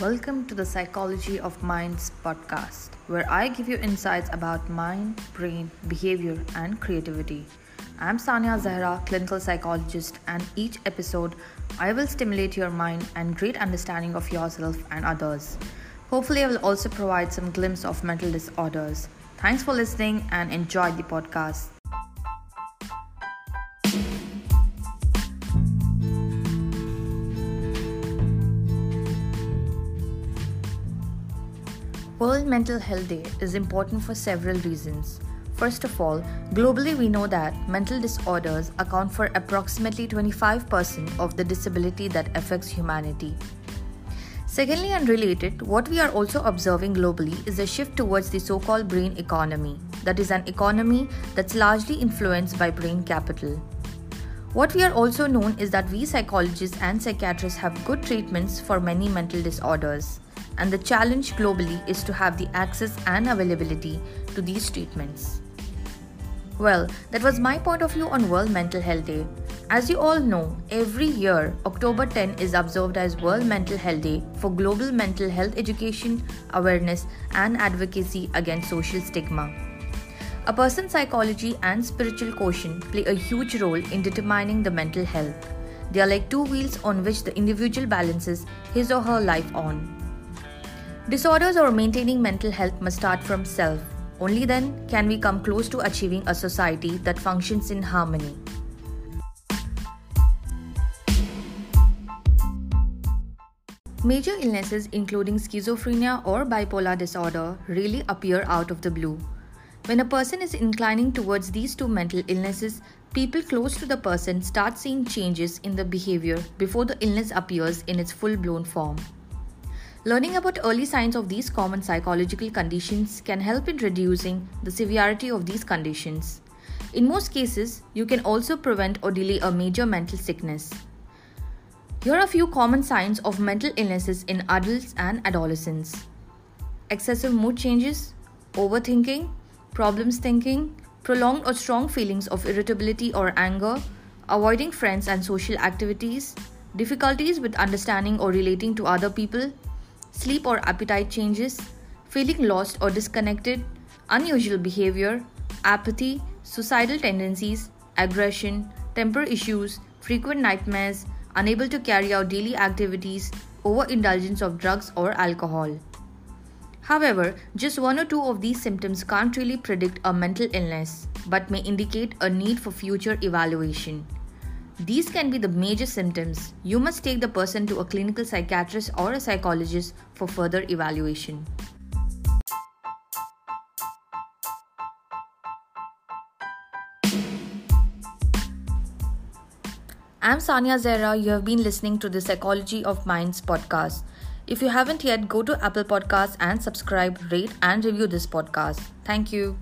Welcome to the Psychology of Minds podcast, where I give you insights about mind, brain, behavior, and creativity. I'm Sania Zahra, clinical psychologist, and each episode I will stimulate your mind and great understanding of yourself and others. Hopefully, I will also provide some glimpse of mental disorders. Thanks for listening and enjoy the podcast. World Mental Health Day is important for several reasons. First of all, globally we know that mental disorders account for approximately 25% of the disability that affects humanity. Secondly, and related, what we are also observing globally is a shift towards the so called brain economy, that is, an economy that's largely influenced by brain capital. What we are also known is that we psychologists and psychiatrists have good treatments for many mental disorders and the challenge globally is to have the access and availability to these treatments. Well, that was my point of view on World Mental Health Day. As you all know, every year October 10 is observed as World Mental Health Day for global mental health education, awareness, and advocacy against social stigma. A person's psychology and spiritual quotient play a huge role in determining the mental health. They are like two wheels on which the individual balances his or her life on. Disorders or maintaining mental health must start from self. Only then can we come close to achieving a society that functions in harmony. Major illnesses, including schizophrenia or bipolar disorder, really appear out of the blue. When a person is inclining towards these two mental illnesses, people close to the person start seeing changes in the behavior before the illness appears in its full blown form. Learning about early signs of these common psychological conditions can help in reducing the severity of these conditions. In most cases, you can also prevent or delay a major mental sickness. Here are a few common signs of mental illnesses in adults and adolescents excessive mood changes, overthinking, problems thinking, prolonged or strong feelings of irritability or anger, avoiding friends and social activities, difficulties with understanding or relating to other people, sleep or appetite changes, feeling lost or disconnected, unusual behavior, apathy, suicidal tendencies, aggression, temper issues, frequent nightmares, unable to carry out daily activities, overindulgence of drugs or alcohol. However, just one or two of these symptoms can't really predict a mental illness, but may indicate a need for future evaluation. These can be the major symptoms. You must take the person to a clinical psychiatrist or a psychologist for further evaluation. I'm Sania Zahra. You have been listening to the Psychology of Minds podcast. If you haven't yet, go to Apple Podcasts and subscribe, rate, and review this podcast. Thank you.